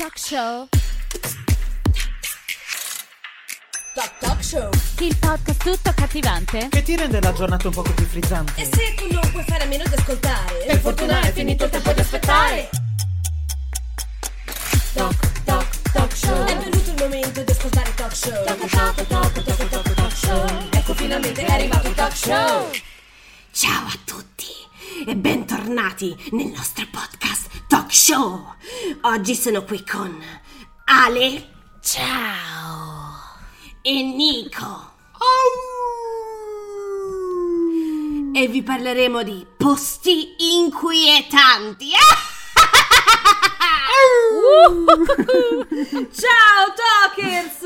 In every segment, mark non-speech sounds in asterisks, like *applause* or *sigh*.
Talk Show. Talk Talk Show. Il podcast tutto accattivante. Che ti rende la giornata un poco più frizzante. E se tu non puoi fare a meno di ascoltare, Per fortuna è finito il tempo di aspettare. Talk Talk Talk Show. È venuto il momento di ascoltare Talk Show. Talk, talk, talk, talk, talk, talk show. Ecco finalmente è arrivato il Talk Show. Ciao a tutti e bentornati nel nostro podcast Talk Show. Oggi sono qui con Ale Ciao. e Nico. E vi parleremo di posti inquietanti. *laughs* Ciao Talkers!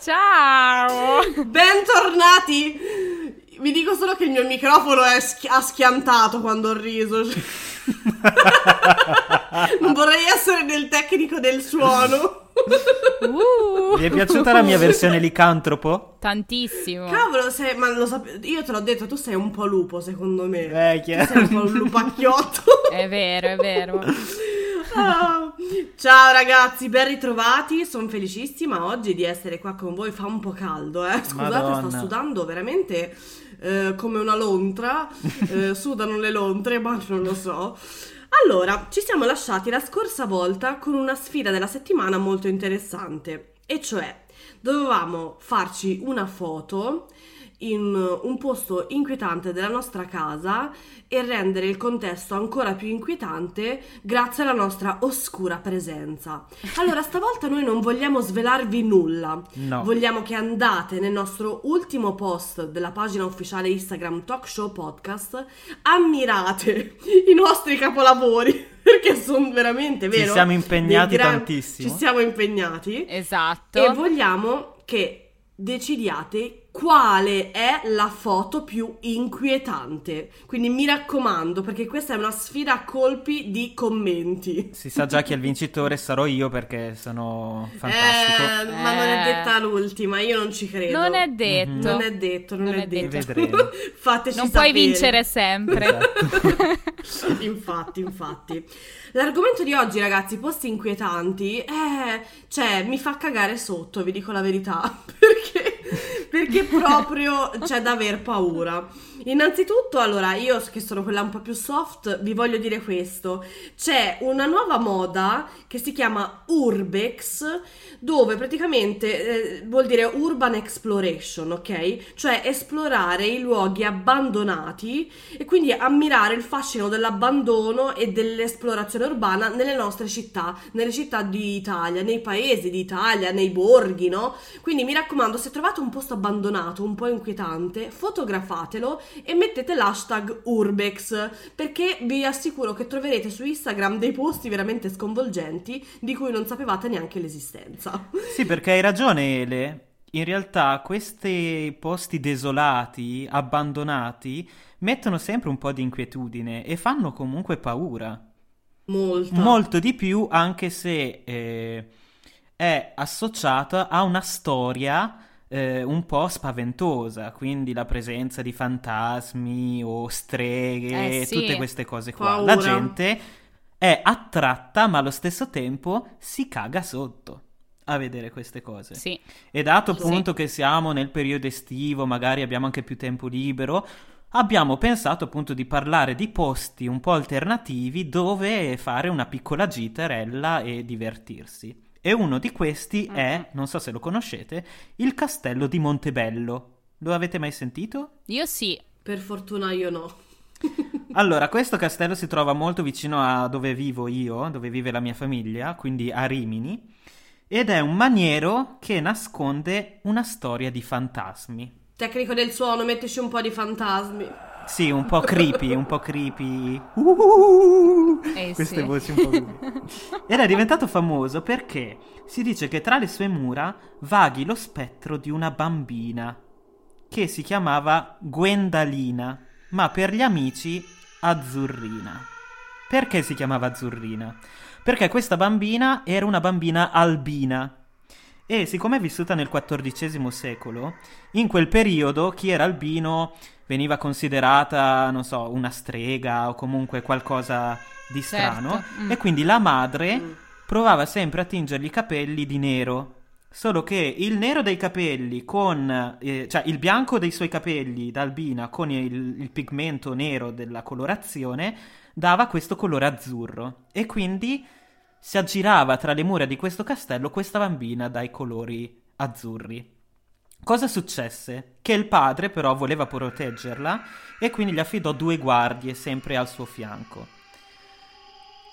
Ciao. Bentornati! Vi dico solo che il mio microfono è schi- ha schiantato quando ho riso. *laughs* non vorrei essere nel tecnico del suono. Uh, Vi è piaciuta la mia versione licantropo? tantissimo. Cavolo, sei, ma lo sape- io te l'ho detto, tu sei un po' lupo secondo me. Eh? Tu sei un po' un lupacchiotto. È vero, è vero. Ah. Ciao ragazzi, ben ritrovati. Sono felicissima oggi di essere qua con voi. Fa un po' caldo, eh. Scusate, Madonna. sto sudando veramente eh, come una lontra. *laughs* Eh, sudano le lontre, ma non lo so. Allora, ci siamo lasciati la scorsa volta con una sfida della settimana molto interessante. E cioè, dovevamo farci una foto in un posto inquietante della nostra casa e rendere il contesto ancora più inquietante grazie alla nostra oscura presenza. Allora, stavolta noi non vogliamo svelarvi nulla. No. Vogliamo che andate nel nostro ultimo post della pagina ufficiale Instagram Talk Show Podcast, ammirate i nostri capolavori. *laughs* Perché sono veramente, Ci vero? siamo impegnati gran- tantissimo. Ci siamo impegnati. Esatto. E vogliamo che decidiate quale è la foto più inquietante. Quindi mi raccomando, perché questa è una sfida a colpi di commenti. Si sa già chi è il vincitore, sarò io perché sono fantastico. Eh, ma non è Eh. detta l'ultima, io non ci credo. Non è detto. Non è detto, non, Non è è detto. detto. Vedremo. *laughs* Fateci Non puoi sapere. vincere sempre. Esatto. *laughs* infatti, infatti. L'argomento di oggi, ragazzi, posti inquietanti, eh, cioè, mi fa cagare sotto, vi dico la verità, *laughs* perché, perché proprio c'è da aver paura. Innanzitutto, allora, io che sono quella un po' più soft, vi voglio dire questo. C'è una nuova moda che si chiama Urbex, dove praticamente eh, vuol dire Urban Exploration, ok? Cioè esplorare i luoghi abbandonati e quindi ammirare il fascino dell'abbandono e dell'esplorazione urbana nelle nostre città, nelle città d'Italia, nei paesi d'Italia, nei borghi, no? Quindi mi raccomando, se trovate un posto abbandonato un po' inquietante, fotografatelo e mettete l'hashtag Urbex, perché vi assicuro che troverete su Instagram dei posti veramente sconvolgenti di cui non sapevate neanche l'esistenza. Sì, perché hai ragione, Ele. In realtà questi posti desolati, abbandonati, mettono sempre un po' di inquietudine e fanno comunque paura. Molto. Molto di più, anche se eh, è associata a una storia eh, un po' spaventosa, quindi la presenza di fantasmi o streghe, Eh, sì. tutte queste cose qua. Paura. La gente è attratta, ma allo stesso tempo si caga sotto a vedere queste cose. Sì. E dato Sì. appunto che siamo nel periodo estivo, magari abbiamo anche più tempo libero, abbiamo pensato appunto di parlare di posti un po' alternativi dove fare una piccola giterella e divertirsi. E uno di questi è, non so se lo conoscete, il castello di Montebello. Lo avete mai sentito? Io sì. Per fortuna io no. *laughs* Allora, questo castello si trova molto vicino a dove vivo io, dove vive la mia famiglia, quindi a Rimini, ed è un maniero che nasconde una storia di fantasmi. Tecnico del suono, mettici un po' di fantasmi. Sì, un po' creepy, un po' creepy. Uh, Eh, queste sì. voci un po' così. È diventato famoso perché si dice che tra le sue mura vaghi lo spettro di una bambina che si chiamava Gwendalina, ma per gli amici Azzurrina. Perché si chiamava Azzurrina? Perché questa bambina era una bambina albina. E siccome è vissuta nel XIV secolo, in quel periodo chi era albino veniva considerata, non so, una strega o comunque qualcosa di strano. Certo, mm. E quindi la madre provava sempre a tingergli i capelli di nero. Solo che il nero dei capelli con, eh, cioè il bianco dei suoi capelli da albina con il, il pigmento nero della colorazione dava questo colore azzurro. E quindi si aggirava tra le mura di questo castello questa bambina dai colori azzurri. Cosa successe? Che il padre però voleva proteggerla e quindi gli affidò due guardie sempre al suo fianco.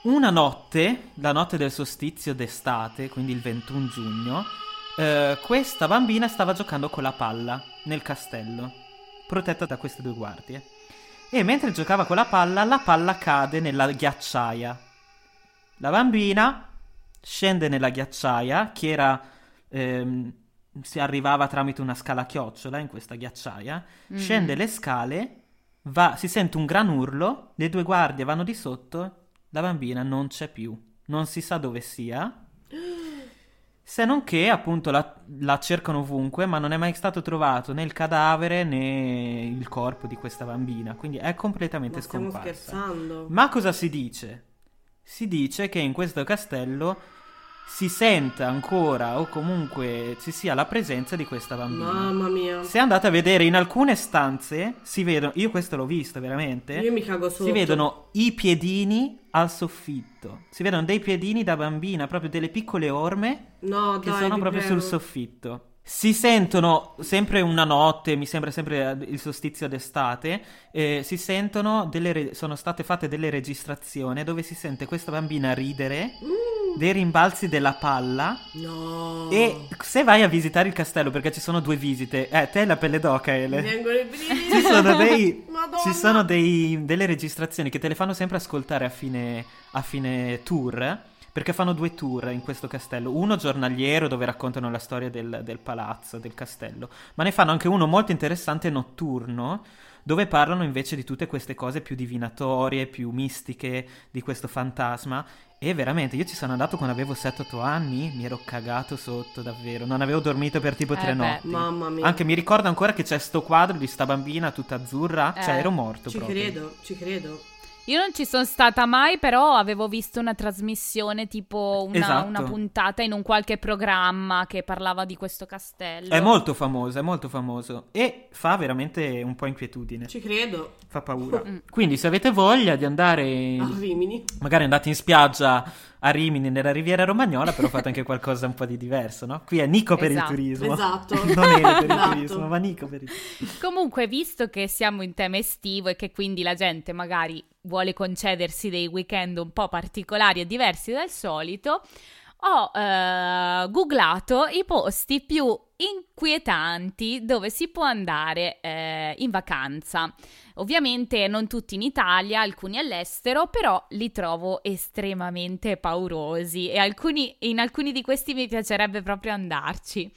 Una notte, la notte del solstizio d'estate, quindi il 21 giugno, eh, questa bambina stava giocando con la palla nel castello, protetta da queste due guardie. E mentre giocava con la palla, la palla cade nella ghiacciaia. La bambina scende nella ghiacciaia, che era... ehm, si arrivava tramite una scala a chiocciola in questa ghiacciaia, Mm. scende le scale, va, si sente un gran urlo, le due guardie vanno di sotto, la bambina non c'è più, non si sa dove sia. *gasps* Se non che appunto la, la cercano ovunque, ma non è mai stato trovato né il cadavere né il corpo di questa bambina, quindi è completamente Ma stiamo scomparsa. scherzando. Ma cosa si dice? Si dice che in questo castello si senta ancora o comunque ci sia la presenza di questa bambina. Mamma mia. Se andate a vedere in alcune stanze, si vedono, io questo l'ho visto veramente, Io mi cago sotto. si vedono i piedini al soffitto, si vedono dei piedini da bambina, proprio delle piccole orme No, che dai, sono proprio prego. sul soffitto. Si sentono sempre una notte, mi sembra sempre il solstizio d'estate, eh, si sentono delle re- sono state fatte delle registrazioni dove si sente questa bambina ridere Mm. Dei rimbalzi della palla No. e se vai a visitare il castello, perché ci sono due visite, eh, te hai la pelle d'oca, Ele. Ci sono, dei, *laughs* ci sono dei- delle registrazioni che te le fanno sempre ascoltare a fine, a fine tour. Perché fanno due tour in questo castello. Uno giornaliero dove raccontano la storia del, del palazzo, del castello. Ma ne fanno anche uno molto interessante notturno. Dove parlano invece di tutte queste cose più divinatorie, più mistiche di questo fantasma. E veramente, io ci sono andato quando avevo 7-8 anni. Mi ero cagato sotto, davvero. Non avevo dormito per tipo Eh tre beh. notti. Mamma mia. Anche mi ricordo ancora che c'è sto quadro di sta bambina tutta azzurra. Cioè, Eh. ero morto Ci proprio. credo, ci credo. Io non ci sono stata mai, però avevo visto una trasmissione, tipo una, Esatto. una puntata in un qualche programma che parlava di questo castello. È molto famoso, è molto famoso. E fa veramente un po' inquietudine. Ci credo. Fa paura. Mm. Quindi, se avete voglia di andare. A Rimini. Magari andate in spiaggia a Rimini, nella Riviera Romagnola, però fate anche qualcosa un po' di diverso, no? Qui è Nico per Esatto, il turismo. esatto. *laughs* non Ele per il Esatto. turismo, ma Nico per il turismo. Comunque, visto che siamo in tema estivo e che quindi la gente magari vuole concedersi dei weekend un po' particolari e diversi dal solito, ho eh, googlato i posti più inquietanti dove si può andare eh, in vacanza. Ovviamente non tutti in Italia, alcuni all'estero, però li trovo estremamente paurosi e alcuni- in alcuni di questi mi piacerebbe proprio andarci.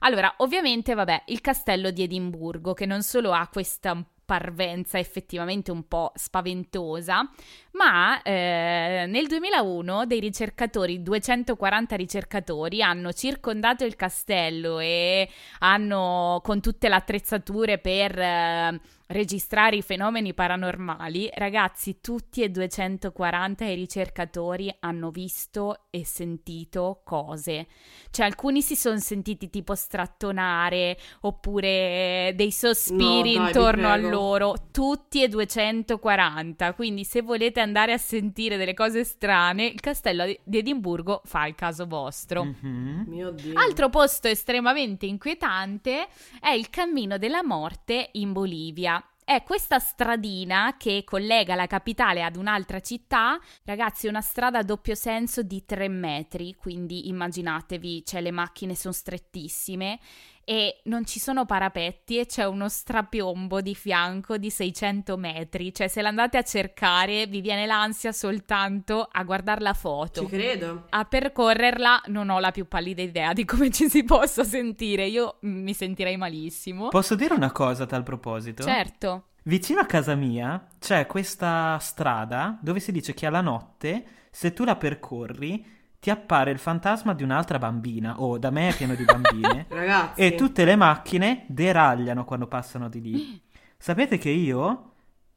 Allora, ovviamente, vabbè, il castello di Edimburgo, che non solo ha questa parvenza effettivamente un po' spaventosa, ma eh, nel 2001 dei ricercatori, 240 ricercatori, hanno circondato il castello e hanno con tutte le attrezzature per eh, registrare i fenomeni paranormali. Ragazzi, tutti e 240 i ricercatori hanno visto e sentito cose. Cioè, alcuni si sono sentiti tipo strattonare oppure dei sospiri No, dai, intorno a loro, tutti e 240. Quindi, se volete andare a sentire delle cose strane, il castello di di Edimburgo fa il caso vostro. Mhm. Mio Dio. Altro posto estremamente inquietante è il Cammino della Morte in Bolivia. È questa stradina che collega la capitale ad un'altra città, ragazzi, una strada a doppio senso di 3 metri, quindi immaginatevi, cioè le macchine sono strettissime e non ci sono parapetti e c'è uno strapiombo di fianco di 600 metri, cioè se l'andate a cercare vi viene l'ansia soltanto a guardare la foto. Ci credo. A percorrerla non ho la più pallida idea di come ci si possa sentire. Io mm, mi sentirei malissimo. Posso dire una cosa a tal proposito? Certo. Vicino a casa mia c'è questa strada dove si dice che alla notte, se tu la percorri, ti appare il fantasma di un'altra bambina. Oh, da me è pieno di bambine. *laughs* Ragazzi. e tutte le macchine deragliano quando passano di lì. Sapete che io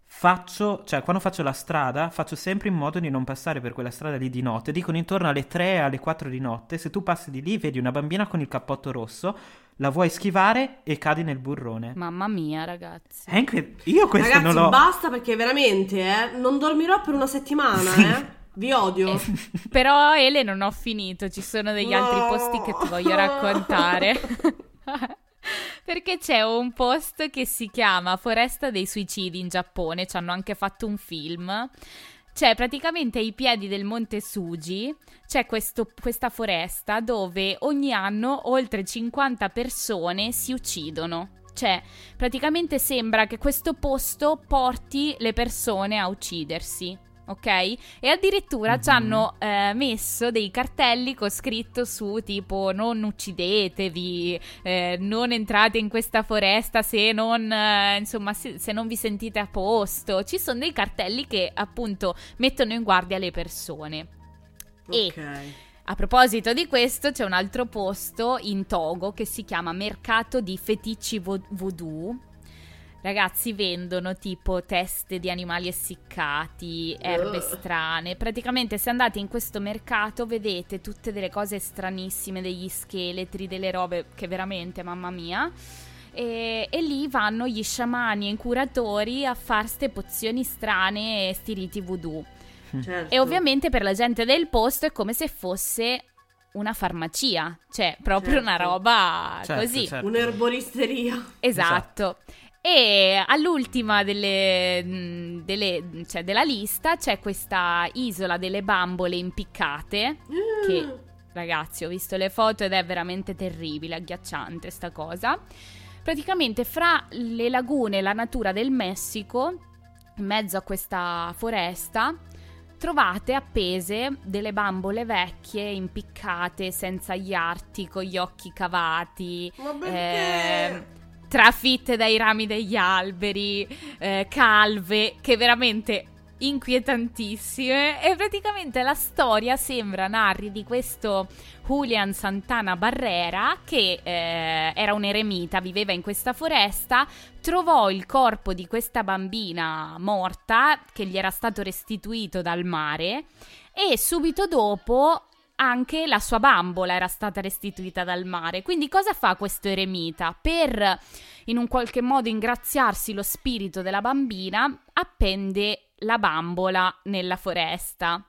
faccio, cioè quando faccio la strada, faccio sempre in modo di non passare per quella strada lì di notte. Dicono intorno alle 3 alle 4 di notte, se tu passi di lì vedi una bambina con il cappotto rosso, la vuoi schivare e cadi nel burrone. Mamma mia, ragazzi. È incre- Io questo Ragazzi, non l'ho... basta perché veramente, eh, non dormirò per una settimana, eh. Vi odio. *laughs* Però Ele non ho finito, ci sono degli altri No. posti che ti voglio raccontare. *laughs* Perché c'è un post che si chiama Foresta dei suicidi in Giappone, ci hanno anche fatto un film. C'è praticamente ai piedi del monte Suji, c'è questo- questa foresta dove ogni anno oltre 50 persone si uccidono. Cioè, praticamente sembra che questo posto porti le persone a uccidersi, ok? E addirittura ci hanno eh, messo dei cartelli con scritto su tipo non uccidetevi, eh, non entrate in questa foresta se non, eh, insomma, se, se non vi sentite a posto. Ci sono dei cartelli che appunto mettono in guardia le persone. E Ok. a proposito di questo, c'è un altro posto in Togo che si chiama Mercato di Feticci vo- Voodoo. Ragazzi, vendono tipo teste di animali essiccati, erbe strane. Praticamente, se andate in questo mercato, vedete tutte delle cose stranissime, degli scheletri, delle robe che veramente, mamma mia. E, e lì vanno gli sciamani e i curatori a fare ste pozioni strane e sti riti voodoo. Certo. E ovviamente per la gente del posto è come se fosse una farmacia, cioè proprio Certo. una roba Certo, così. certo. Un'erboristeria. Esatto. E all'ultima delle, mh, delle- cioè della lista c'è questa isola delle bambole impiccate che ragazzi ho visto le foto ed è veramente terribile, agghiacciante sta cosa. Praticamente fra le lagune e la natura del Messico, in mezzo a questa foresta, trovate appese delle bambole vecchie, impiccate, senza gli arti, con gli occhi cavati, Ma perché? eh, trafitte dai rami degli alberi, eh, calve, che veramente inquietantissime. E praticamente la storia sembra narri di questo Julian Santana Barrera, che eh, era un eremita, viveva in questa foresta, trovò il corpo di questa bambina morta, che gli era stato restituito dal mare, e subito dopo anche la sua bambola era stata restituita dal mare. Quindi cosa fa questo eremita? Per in un qualche modo ingraziarsi lo spirito della bambina, appende la bambola nella foresta.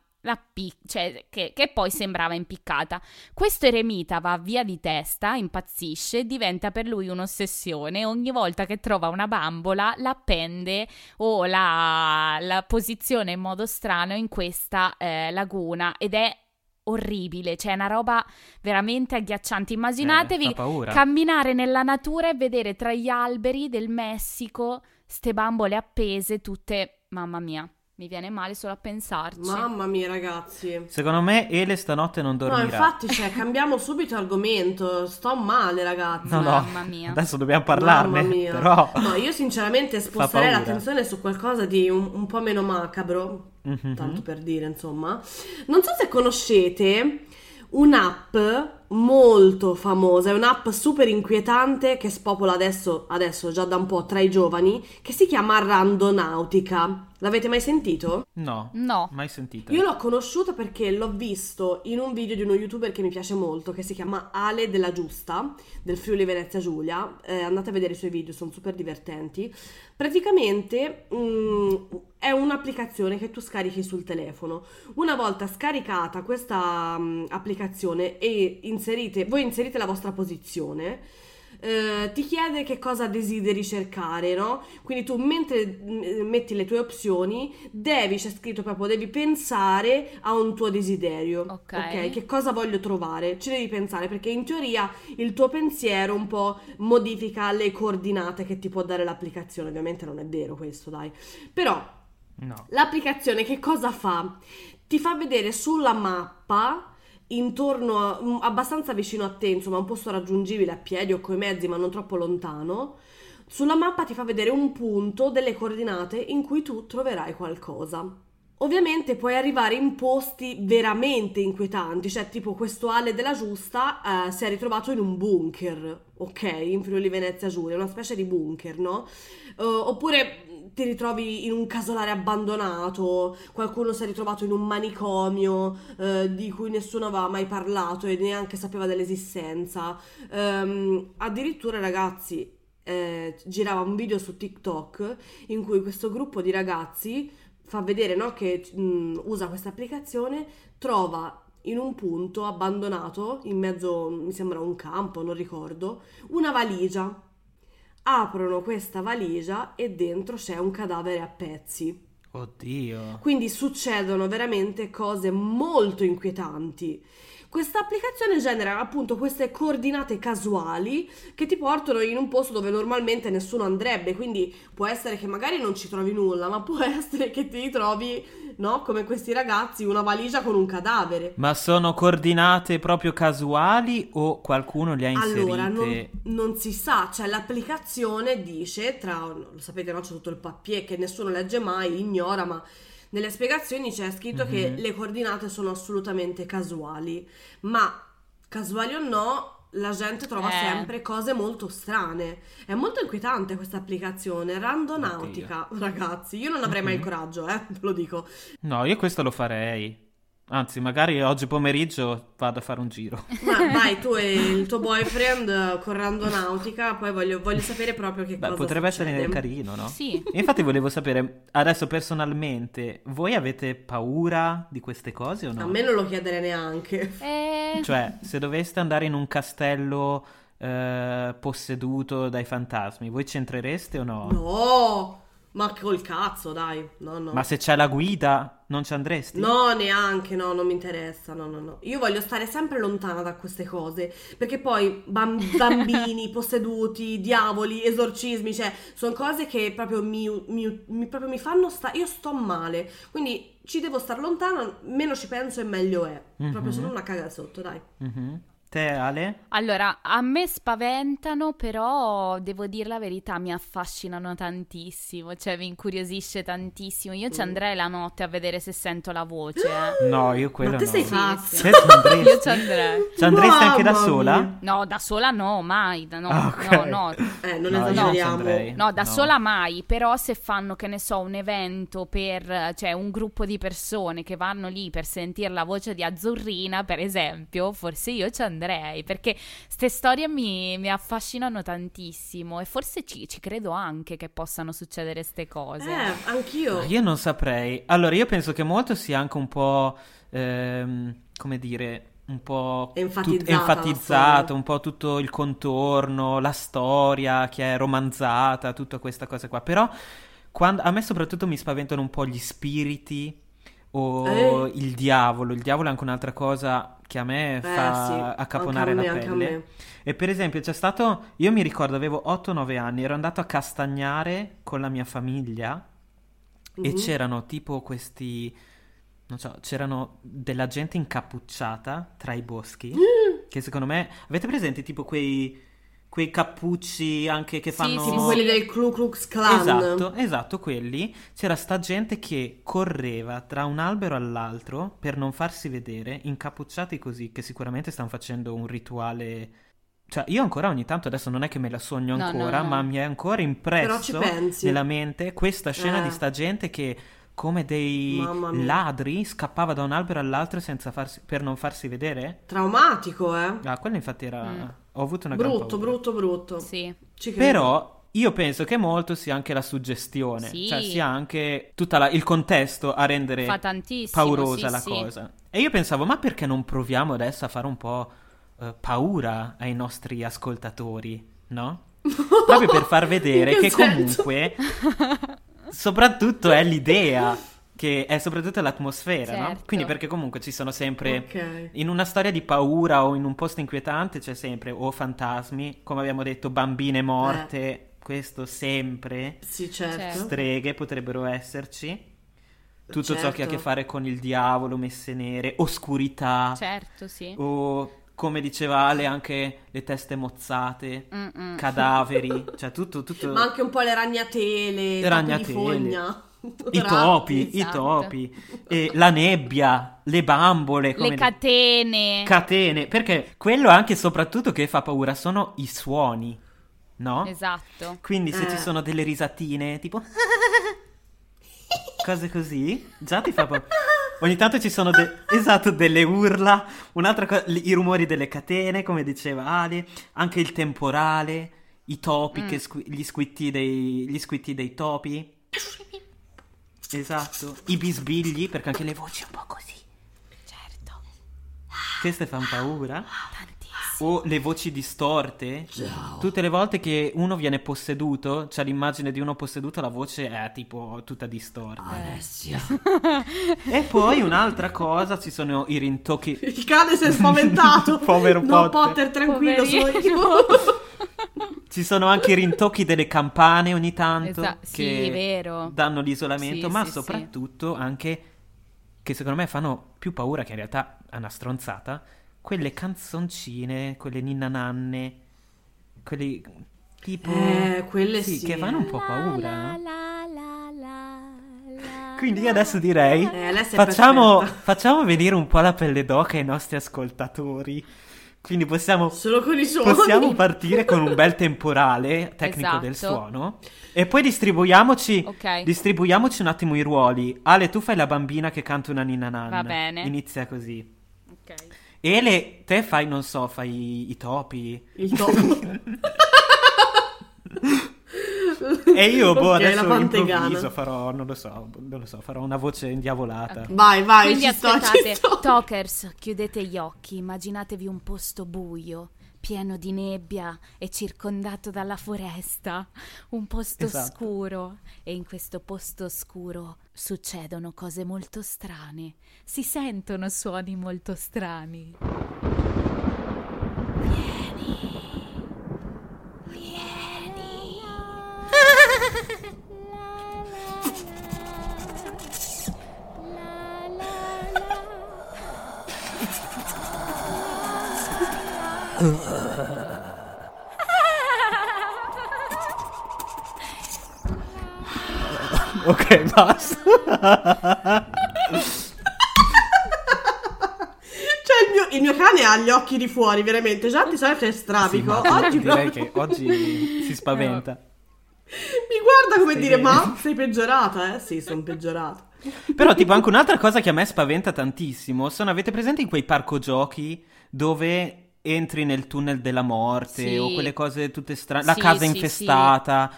Pi- cioè, che, che poi sembrava impiccata. Questo eremita va via di testa, impazzisce, diventa per lui un'ossessione. Ogni volta che trova una bambola, la appende o la, la posiziona in modo strano in questa eh, laguna ed è orribile, cioè è una roba veramente agghiacciante. Immaginatevi Eh, camminare nella natura e vedere tra gli alberi del Messico ste bambole appese tutte, mamma mia, mi viene male solo a pensarci. Mamma mia, ragazzi. Secondo me Ele stanotte non No, dormirà. infatti, cioè, cambiamo subito argomento. Sto male, ragazzi. No, no, Mamma mia. adesso dobbiamo parlarne, Mamma mia. però... No, io sinceramente *laughs* sposterei l'attenzione su qualcosa di un, un po' meno macabro. Mhm. Tanto per dire, insomma. Non so se conoscete un'app molto famosa, è un'app super inquietante che spopola adesso, adesso già da un po' tra i giovani, che si chiama Randonautica. L'avete mai sentito? No, No. mai sentito. Io l'ho conosciuto perché l'ho visto in un video di uno youtuber che mi piace molto, che si chiama Ale della Giusta, del Friuli Venezia Giulia. Eh, andate a vedere i suoi video, sono super divertenti. Praticamente mm, è un'applicazione che tu scarichi sul telefono. Una volta scaricata questa mm, applicazione e inserite, voi inserite la vostra posizione, eh, ti chiede che cosa desideri cercare, no? Quindi tu mentre mm, metti le tue opzioni, devi, c'è scritto proprio, devi pensare a un tuo desiderio. Ok. Che cosa voglio trovare? Ci devi pensare perché in teoria il tuo pensiero un po' modifica le coordinate che ti può dare l'applicazione. Ovviamente non è vero questo, dai. Però No. L'applicazione che cosa fa? Ti fa vedere sulla mappa intorno a, mm, abbastanza vicino a te, insomma, un posto raggiungibile a piedi o coi mezzi, ma non troppo lontano. Sulla mappa ti fa vedere un punto delle coordinate in cui tu troverai qualcosa. Ovviamente puoi arrivare in posti veramente inquietanti, cioè tipo questo Ale della Giusta eh, si è ritrovato in un bunker, ok, in Friuli Venezia Giulia, una specie di bunker, no? Eh, oppure ti ritrovi in un casolare abbandonato, qualcuno si è ritrovato in un manicomio eh, di cui nessuno aveva mai parlato e neanche sapeva dell'esistenza. Ehm, addirittura ragazzi, eh, girava un video su TikTok in cui questo gruppo di ragazzi fa vedere no, che mh, usa questa applicazione, trova in un punto abbandonato, in mezzo, mi sembra un campo, non ricordo, una valigia. Aprono questa valigia e dentro c'è un cadavere a pezzi. Oddio. Quindi succedono veramente cose molto inquietanti. Questa applicazione genera appunto queste coordinate casuali che ti portano in un posto dove normalmente nessuno andrebbe, quindi può essere che magari non ci trovi nulla, ma può *laughs* essere che ti ritrovi, no, come questi ragazzi, una valigia con un cadavere. Ma sono coordinate proprio casuali o qualcuno le ha inserite? Allora, non, non si sa, cioè l'applicazione dice, tra, lo sapete, no, c'è tutto il papier che nessuno legge mai, ignora, ma nelle spiegazioni c'è scritto che Mhm. le coordinate sono assolutamente casuali, ma casuali o no, la gente trova Eh. sempre cose molto strane. È molto inquietante questa applicazione, randonautica, ragazzi. Io non avrei mai il Mhm. coraggio, eh, ve lo dico. No, io questo lo farei. Anzi, magari oggi pomeriggio vado a fare un giro. Ma *laughs* vai, tu e il tuo boyfriend con randonautica, poi voglio, voglio sapere proprio che Beh, cosa potrebbe succede. essere carino, no? Sì. Infatti volevo sapere, adesso personalmente, voi avete paura di queste cose o no? A me non lo chiedere neanche. Eh, Cioè, se doveste andare in un castello eh, posseduto dai fantasmi, voi ci entrereste o no? No, ma col cazzo, dai. No, no. Ma se c'è la guida, non ci andresti? No, neanche, no, non mi interessa, no, no, no. Io voglio stare sempre lontana da queste cose, perché poi bam- *laughs* bambini, posseduti, diavoli, esorcismi, cioè, sono cose che proprio mi, mi- mi- proprio mi fanno stare... Io sto male, quindi ci devo stare lontana, meno ci penso e meglio è. Proprio Mhm. sono una caga sotto, dai. Mhm. Te, Ale? Allora, a me spaventano, però devo dire la verità, mi affascinano tantissimo, cioè mi incuriosisce tantissimo. Io ci Mm. andrei la notte a vedere se sento la voce. eh. *gasps* No, io quello Ma te no. sei Sì, pazzo? sì. Te andresti? Io ci andrei. Ci andresti anche da sola? No, da sola no, mai. No, Ah, ok. no, no. Eh, non No, non ci esageriamo. andrei. No, da No. sola mai, però se fanno, che ne so, un evento per, cioè un gruppo di persone che vanno lì per sentire la voce di Azzurrina, per esempio, forse io ci andrei, perché queste storie mi, mi affascinano tantissimo e forse ci, ci credo anche che possano succedere queste cose. Eh, anch'io. Ah, Io non saprei. Allora, io penso che molto sia anche un po', ehm, come dire, un po' tut- Enfatizzata la enfatizzato, un po' tutto il contorno, la storia che è romanzata, tutta questa cosa qua. Però quando- a me soprattutto mi spaventano un po' gli spiriti o Eh. il diavolo. Il diavolo è anche un'altra cosa che a me Eh, fa sì, accaponare la me, anche a pelle. E per esempio c'è stato, io mi ricordo avevo 8-9 anni, ero andato a castagnare con la mia famiglia e Mhm. c'erano tipo questi, non so, c'erano della gente incappucciata tra i boschi, Mm. *gasps* che secondo me, avete presente tipo quei, quei cappucci anche che Sì, fanno... sì, Tipo quelli del Ku Klux Klan. Esatto, esatto, quelli. C'era sta gente che correva tra un albero all'altro per non farsi vedere, incappucciati così, che sicuramente stanno facendo un rituale. Cioè, io ancora ogni tanto, adesso non è che me la sogno No, ancora, no, no. ma mi è ancora impresso nella mente questa scena Eh. di sta gente che, come dei ladri, scappava da un albero all'altro senza farsi, per non farsi vedere. Traumatico, eh. Ah, quello infatti era... Mm. Ho avuto una gran Brutto, paura. brutto, brutto. Sì. Ci credo. Però io penso che molto sia anche la suggestione, Sì. cioè sia anche tutto il contesto a rendere paurosa sì, la sì. cosa. E io pensavo, ma perché non proviamo adesso a fare un po' eh, paura ai nostri ascoltatori, no? *laughs* Proprio per far vedere che che comunque soprattutto è l'idea, che è soprattutto l'atmosfera, no? Certo. Quindi perché comunque ci sono sempre Ok. in una storia di paura o in un posto inquietante c'è sempre o fantasmi, come abbiamo detto, bambine morte, questo sempre, Sì, certo. Certo. streghe potrebbero esserci. Tutto ciò che ha a Certo. che fare con il diavolo, messe nere, oscurità, Certo, sì. o come diceva Ale, anche le teste mozzate, Mm-mm. cadaveri, cioè tutto, tutto... Ma anche un po' le ragnatele, Le ragnatele. di fogna. I topi, i esatto. topi, e la nebbia, le bambole, come Le catene. catene, perché quello anche e soprattutto che fa paura sono i suoni, no? Esatto. Quindi se Eh. ci sono delle risatine, tipo cose così, già ti fa paura. Ogni tanto ci sono de- esatto, delle urla, un'altra cosa, i rumori delle catene, come diceva Ale, anche il temporale, i topi, Mm. che squi- gli, squitti dei, gli squitti dei topi. *laughs* Esatto, i bisbigli, perché anche le voci un po' così. Certo. Queste fanno paura. Tantissimo. O le voci distorte. Tutte le volte che uno viene posseduto, c'è l'immagine di uno posseduto, la voce è tipo tutta distorta. Alessia. *laughs* E poi un'altra cosa, ci sono i rintocchi. Il cane si è spaventato. *laughs* Povero No, Potter. Potter, tranquillo, sono Poverino. io. Ci sono anche i rintocchi delle campane ogni tanto Esa- sì, che vero. danno l'isolamento, Sì, ma sì, sì. soprattutto anche che secondo me fanno più paura che in realtà è una stronzata, quelle canzoncine, quelle ninna nanne, quelli tipo Eh, quelle sì. che fanno un po' paura. La, la, la, la, la, Quindi io adesso direi Eh, facciamo, facciamo venire un po' la pelle d'oca ai nostri ascoltatori. Quindi possiamo. Possiamo *laughs* partire con un bel temporale tecnico Esatto. del suono e poi distribuiamoci, Ok. distribuiamoci un attimo i ruoli. Ale, tu fai la bambina che canta una ninna nanna. Va bene. Inizia così. Ok. Ele, te fai, non so, fai i, i topi. *laughs* E io, boh, Ok, la adesso improvviso, farò, non lo so, non lo so, farò una voce indiavolata. Vai, vai, Quindi ci sto, ci sto. talkers, chiudete gli occhi, immaginatevi un posto buio, pieno di nebbia e circondato dalla foresta, un posto Esatto. scuro e in questo posto scuro succedono cose molto strane, si sentono suoni molto strani. Ok, basta. Cioè, il mio, il mio cane ha gli occhi di fuori, veramente. Già è Sì, strabico. ma oggi direi proprio- che oggi si spaventa. Mi guarda come Stai dire, bene? ma sei peggiorata, eh? Sì, sono peggiorata. Però, tipo, anche un'altra cosa che a me spaventa tantissimo sono, avete presente in quei parco giochi dove entri nel tunnel della morte Sì. o quelle cose tutte strane, la Sì, casa sì, infestata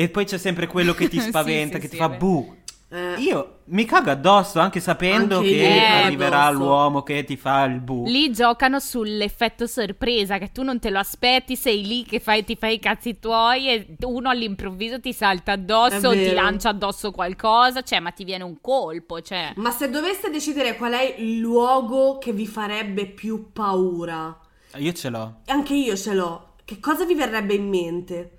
e poi c'è sempre quello che ti Sì, *laughs* spaventa, sì, che ti sì, fa è vero. bu. Eh, Io mi cago addosso anche sapendo Anche che arriverà addosso. l'uomo che ti fa il bu. Lì giocano sull'effetto sorpresa, che tu non te lo aspetti, sei lì che fai, ti fai i cazzi tuoi e uno all'improvviso ti salta addosso, ti lancia addosso qualcosa, cioè, ma ti viene un colpo, cioè. Ma se doveste decidere qual è il luogo che vi farebbe più paura, Io ce l'ho. anche io ce l'ho. Che cosa vi verrebbe in mente?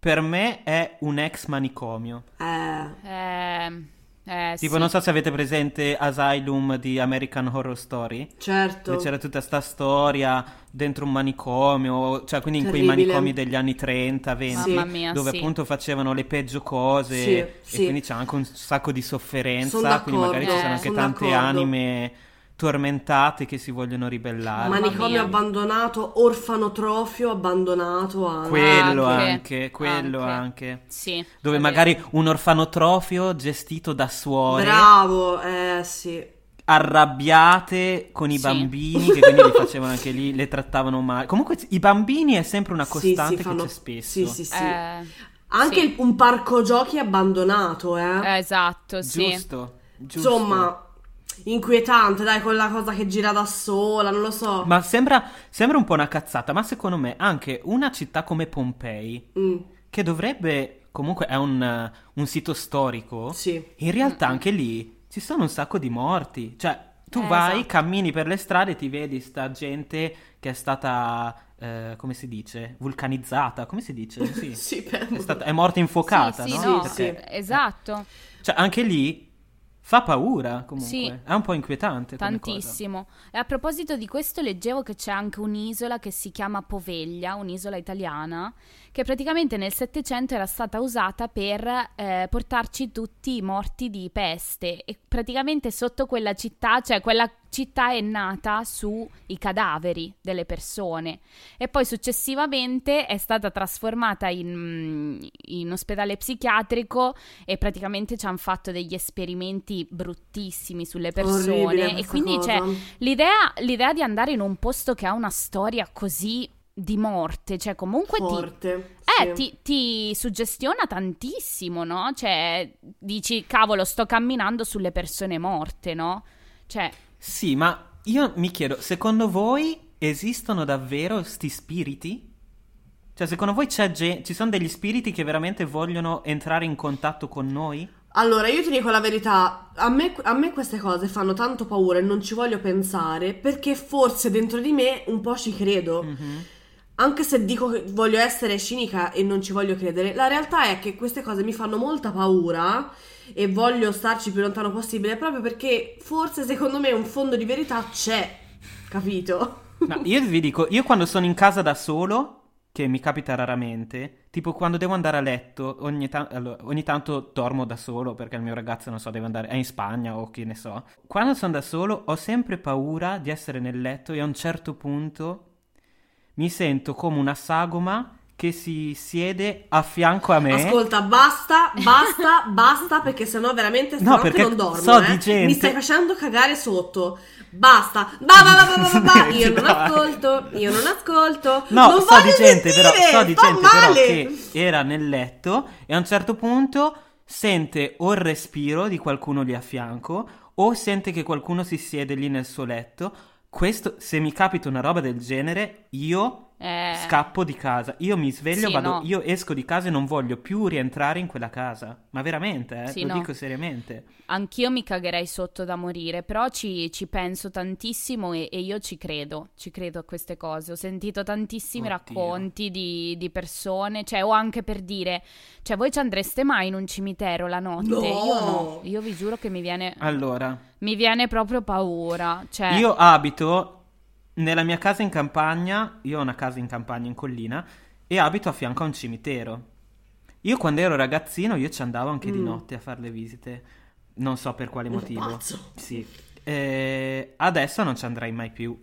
Per me è un ex manicomio. Eh, Eh, eh, Tipo, sì. non so se avete presente Asylum di American Horror Story. certo. Dove c'era tutta sta storia dentro un manicomio, cioè quindi in quei Terribile. manicomi degli anni 30, 20, Mamma mia, dove sì. appunto facevano le peggio cose Sì, e sì. quindi c'è anche un sacco di sofferenza, quindi magari ci sono anche son tante d'accordo. anime tormentate che si vogliono ribellare. Manicomio abbandonato, orfanotrofio abbandonato anche. quello Anche, anche, quello anche. anche. Sì, Dove magari vero. un orfanotrofio gestito da suore Bravo, eh sì. arrabbiate con i Sì. bambini che quindi li facevano anche lì, le trattavano male. Comunque i bambini è sempre una Sì, costante sì, fanno- che c'è spesso. Sì, sì, sì. Eh, Anche sì. un parco giochi abbandonato, eh. Eh, esatto, sì. Giusto, giusto. Insomma, inquietante, dai, con la cosa che gira da sola, non lo so. Ma sembra, sembra un po' una cazzata, ma secondo me anche una città come Pompei, Mm, che dovrebbe, comunque è un, un sito storico, sì. in realtà anche lì ci sono un sacco di morti. Cioè, tu Eh, vai, esatto. cammini per le strade e ti vedi sta gente che è stata, eh, come si dice, vulcanizzata, come si dice? Sì. *laughs* Sì, per... È, stata- *laughs* è morta infuocata, Sì, sì, no? no, Sì, Perché- sì. esatto. Cioè, anche lì Fa paura comunque. Sì. È un po' inquietante. Tantissimo. E a proposito di questo, leggevo che c'è anche un'isola che si chiama Poveglia, un'isola italiana, che praticamente nel Settecento era stata usata per eh, portarci tutti i morti di peste. E praticamente sotto quella città, cioè quella città è nata sui cadaveri delle persone. E poi successivamente è stata trasformata in, in ospedale psichiatrico e praticamente ci hanno fatto degli esperimenti bruttissimi sulle persone. E quindi cosa. c'è l'idea, l'idea di andare in un posto che ha una storia così di morte, cioè comunque ti, Forte. eh, sì. ti, ti suggestiona tantissimo, no? Cioè, dici, cavolo, sto camminando sulle persone morte, no? Cioè, Sì, ma io mi chiedo, secondo voi esistono davvero sti spiriti? Cioè, secondo voi c'è gen- ci sono degli spiriti che veramente vogliono entrare in contatto con noi? Allora, io ti dico la verità, a me, a me queste cose fanno tanto paura e non ci voglio pensare perché forse dentro di me un po' ci credo. Mhm. Anche se dico che voglio essere cinica e non ci voglio credere, la realtà è che queste cose mi fanno molta paura e voglio starci più lontano possibile proprio perché forse secondo me un fondo di verità c'è, capito? No, *laughs* io vi dico, io quando sono in casa da solo, che mi capita raramente, tipo quando devo andare a letto, ogni, ta- allora, ogni tanto dormo da solo perché il mio ragazzo, non so, deve andare, è in Spagna o che ne so. Quando sono da solo ho sempre paura di essere nel letto e a un certo punto mi sento come una sagoma che si siede a fianco a me. Ascolta, basta, basta, *laughs* basta, perché sennò veramente No, stanotte perché non dormo. so eh. di gente- Mi stai facendo cagare sotto. Basta. Va, va, va. Io non ascolto, io non ascolto. No, non so di gente, però, sentire, so di sto gente però che era nel letto e a un certo punto sente o il respiro di qualcuno lì a fianco o sente che qualcuno si siede lì nel suo letto. Questo, se mi capita una roba del genere, io eh, scappo di casa. Io mi sveglio, Sì, vado, no. io esco di casa e non voglio più rientrare in quella casa. Ma veramente, eh, Sì, lo no. dico seriamente. anch'io mi cagherei sotto da morire, però ci, ci penso tantissimo e, e io ci credo, ci credo a queste cose. Ho sentito tantissimi Oddio. racconti di, di persone, cioè, o anche per dire, cioè, voi ci andreste mai in un cimitero la notte? No. Io no, io vi giuro che mi viene, Allora, mi viene proprio paura. Cioè, Io abito nella mia casa in campagna, io ho una casa in campagna in collina e abito a fianco a un cimitero. Io quando ero ragazzino io ci andavo anche di Mm. notte a fare le visite, non so per quale motivo. Sì. Eh, adesso non ci andrei mai più.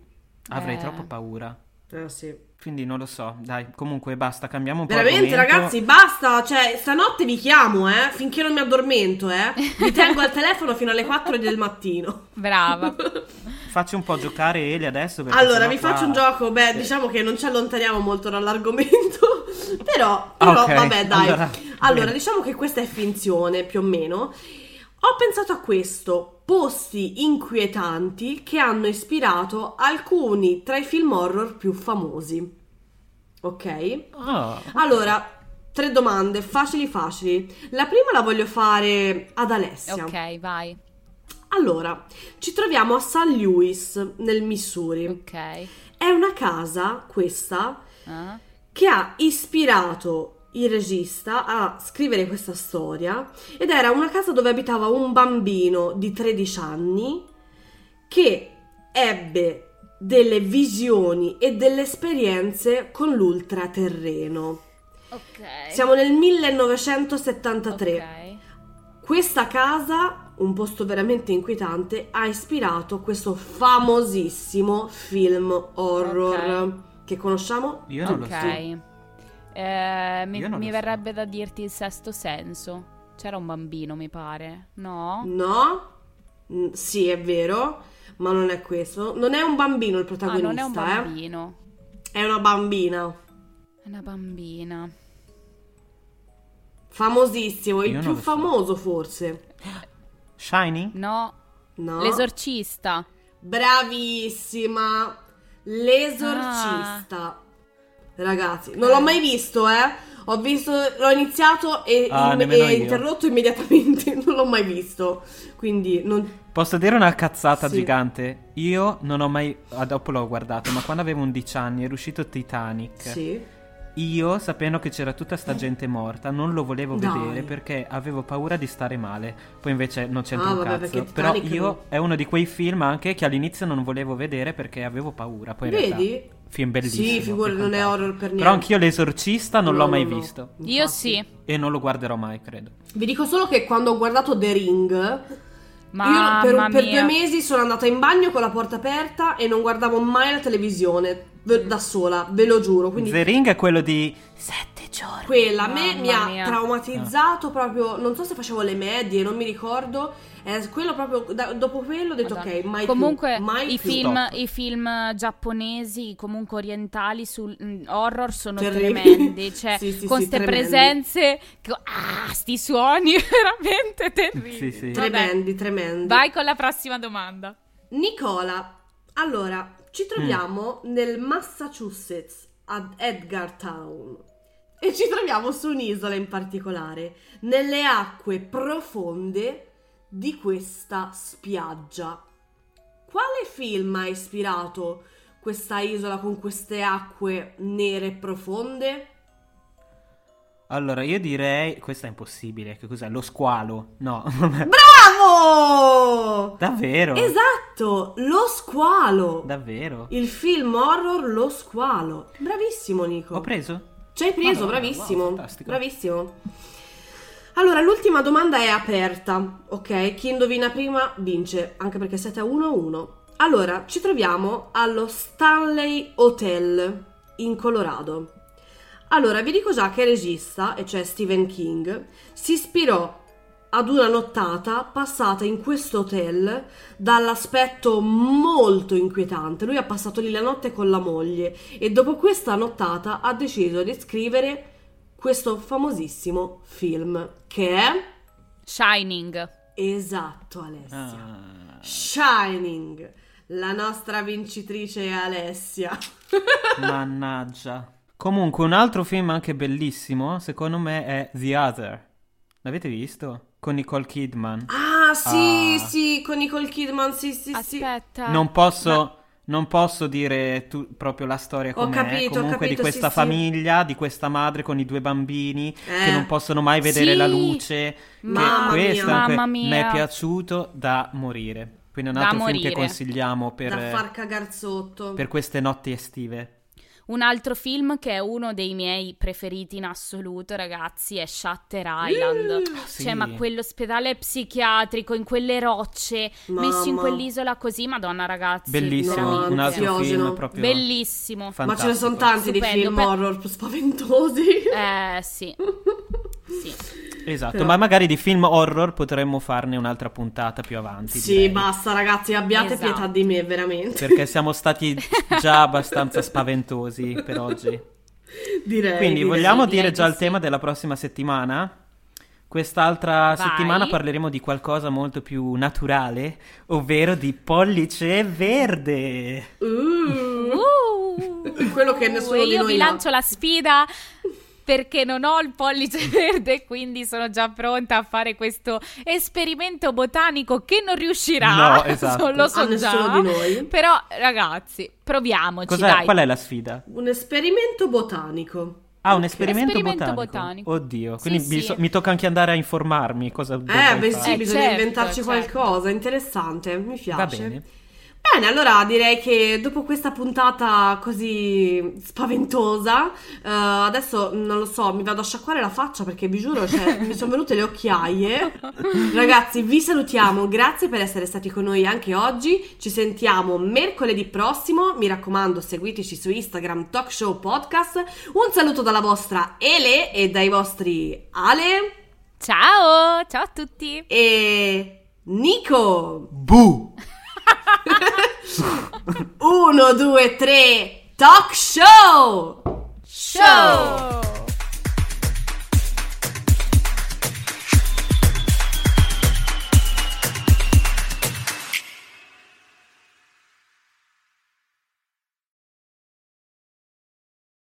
Avrei Eh. troppo paura. Eh, sì. Quindi non lo so, dai, comunque basta, cambiamo un po' Veramente, argomento. ragazzi, basta. Cioè, stanotte vi chiamo, eh. Finché non mi addormento, eh. Vi tengo al telefono fino alle 4 del mattino. brava. *laughs* Faccio un po' giocare Eli adesso Allora, vi qua- faccio un gioco. Beh, Sì. diciamo che non ci allontaniamo molto dall'argomento. *laughs* però, però Ok, vabbè, dai. allora, Allora, diciamo che questa è finzione, più o meno. Ho pensato a questo: posti inquietanti che hanno ispirato alcuni tra i film horror più famosi. Ok? Ah, Allora, tre domande facili facili. La prima la voglio fare ad Alessia. ok, vai. Allora, ci troviamo a St. Louis, nel Missouri. Ok. È una casa, questa, Ah. che ha ispirato il regista a scrivere questa storia ed era una casa dove abitava un bambino di 13 anni che ebbe delle visioni e delle esperienze con l'ultraterreno. Ok. Siamo nel 1973. Ok. Questa casa, un posto veramente inquietante, ha ispirato questo famosissimo film horror che conosciamo io non lo so. Eh, mi mi so. verrebbe da dirti il sesto senso. C'era un bambino, mi pare. No? No? Mm, sì, è vero, ma non è questo. Non è un bambino il Ah, protagonista, non è un eh. bambino. È una bambina. È una bambina. Famosissimo, il Io non più lo so. famoso forse. Shining? No. No? L'esorcista. Bravissima. L'esorcista. Ah. Ragazzi, non l'ho mai visto, eh. Ho visto, l'ho iniziato e, Ah, nemmeno e interrotto immediatamente. *laughs* Non l'ho mai visto. Quindi non. Posso dire una cazzata Sì. gigante? Io non ho mai. ah, dopo l'ho guardato, ma quando avevo 11 anni era uscito Titanic. Sì. io, sapendo che c'era tutta sta gente morta, non lo volevo Dai. vedere perché avevo paura di stare male. Poi invece non c'entra Ah, un vabbè, cazzo. Però io non- è uno di quei film anche che all'inizio non volevo vedere perché avevo paura. Poi in Vedi? Film bellissimo. Sì, figurati, che non è horror per niente. Però anch'io l'esorcista non No, l'ho no, mai no. visto. Io Infatti. sì. E non lo guarderò mai, credo. Vi dico solo che quando ho guardato The Ring, Mamma io per, per due mesi sono andata in bagno con la porta aperta e non guardavo mai la televisione da sola, ve lo giuro. Quindi The Ring è quello di sette giorni. quella a me Mamma mi ha mia. traumatizzato proprio. Non so se facevo le medie, non mi ricordo. È quello proprio. da- dopo quello ho detto, Madonna. ok, mai comunque più. Mai i, più. film, i film giapponesi, comunque orientali sul mm, horror sono Terribili. tremendi. *laughs* Cioè, Sì, sì, con sì, queste tremendi. presenze. che- Ah, sti suoni *laughs* veramente terribili. Sì, sì. Tremendi, tremendi. Vai con la prossima domanda. Nicola, allora, ci Mm. troviamo nel Massachusetts, ad Edgartown. E ci troviamo su un'isola in particolare, nelle acque profonde di questa spiaggia. Quale film ha ispirato questa isola con queste acque nere e profonde? Allora, io direi. Questo è impossibile. Che cos'è? Lo squalo? No. *laughs* Bravo! Davvero? Esatto, Lo Squalo. Davvero? Il film horror Lo Squalo. Bravissimo, Nico. Ho preso? Ci hai preso, Madonna, bravissimo. wow, bravissimo. Allora, l'ultima domanda è aperta, ok? Chi indovina prima vince, anche perché siete a 1-1. Allora, ci troviamo allo Stanley Hotel in Colorado. Allora, vi dico già che il regista, e cioè Stephen King, si ispirò ad una nottata passata in questo hotel dall'aspetto molto inquietante. Lui ha passato lì la notte con la moglie e dopo questa nottata ha deciso di scrivere questo famosissimo film che è Shining. esatto Alessia. Ah, Shining. La nostra vincitrice è Alessia. *laughs* mannaggia. Comunque, un altro film anche bellissimo, secondo me, è The Other. L'avete visto? Con Nicole Kidman. Ah, sì, Ah. sì, con Nicole Kidman, sì, sì, sì. Aspetta. Non posso, non posso dire tu- proprio la storia Ho com'è. capito, ho Comunque capito, di questa sì, sì. famiglia, di questa madre con i due bambini che Eh. non possono mai vedere Sì. la luce. Mamma che questo mia. Mamma mi mia. è piaciuto da morire. Quindi è un Da altro film che consigliamo per, da far cagar sotto. per queste notti estive. Un altro film che è uno dei miei preferiti in assoluto, ragazzi, è Shutter Island. sì. Cioè, ma quell'ospedale psichiatrico in quelle rocce, messo in Mamma. quell'isola così, madonna, ragazzi. Bellissimo, veramente. un altro film proprio Bellissimo. Ma ce fantastico. ne sono tanti di Stupendo, film per- horror spaventosi. Eh, sì. *laughs* Sì. Esatto, Però- ma magari di film horror potremmo farne un'altra puntata più avanti. Sì, direi. basta ragazzi, abbiate Esatto. pietà di me, veramente. Perché siamo stati *laughs* già abbastanza spaventosi per oggi. Direi. Quindi direi. vogliamo sì, dire direi già il sì. tema della prossima settimana? Quest'altra Vai. settimana parleremo di qualcosa molto più naturale, ovvero di pollice verde. Uh, Uh, Quello che nessuno e di io noi vi ha. lancio la sfida perché non ho il pollice *laughs* verde, quindi sono già pronta a fare questo esperimento botanico che non riuscirà. No, *laughs* esatto. Lo so A nessuno già. di noi. Però, ragazzi, proviamoci, Cos'è- dai. Qual è la sfida? Un esperimento botanico. Ah, un esperimento, Esperimento botanico. botanico. Oddio, Sì, quindi mi, sì. so- mi tocca anche andare a informarmi cosa Eh, beh fare. sì, Eh, bisogna certo, inventarci certo. qualcosa, interessante, mi piace. Va bene. Bene, allora direi che dopo questa puntata così spaventosa, eh, adesso non lo so, mi vado a sciacquare la faccia perché vi giuro, cioè, mi sono venute le occhiaie. Ragazzi, vi salutiamo, grazie per essere stati con noi anche oggi. Ci sentiamo mercoledì prossimo. Mi raccomando, seguiteci su Instagram Talk Show Podcast. Un saluto dalla vostra Ele e dai vostri Ale Ciao, ciao a tutti. e Nico. Bu! Uno, due, tre, talk show! Show!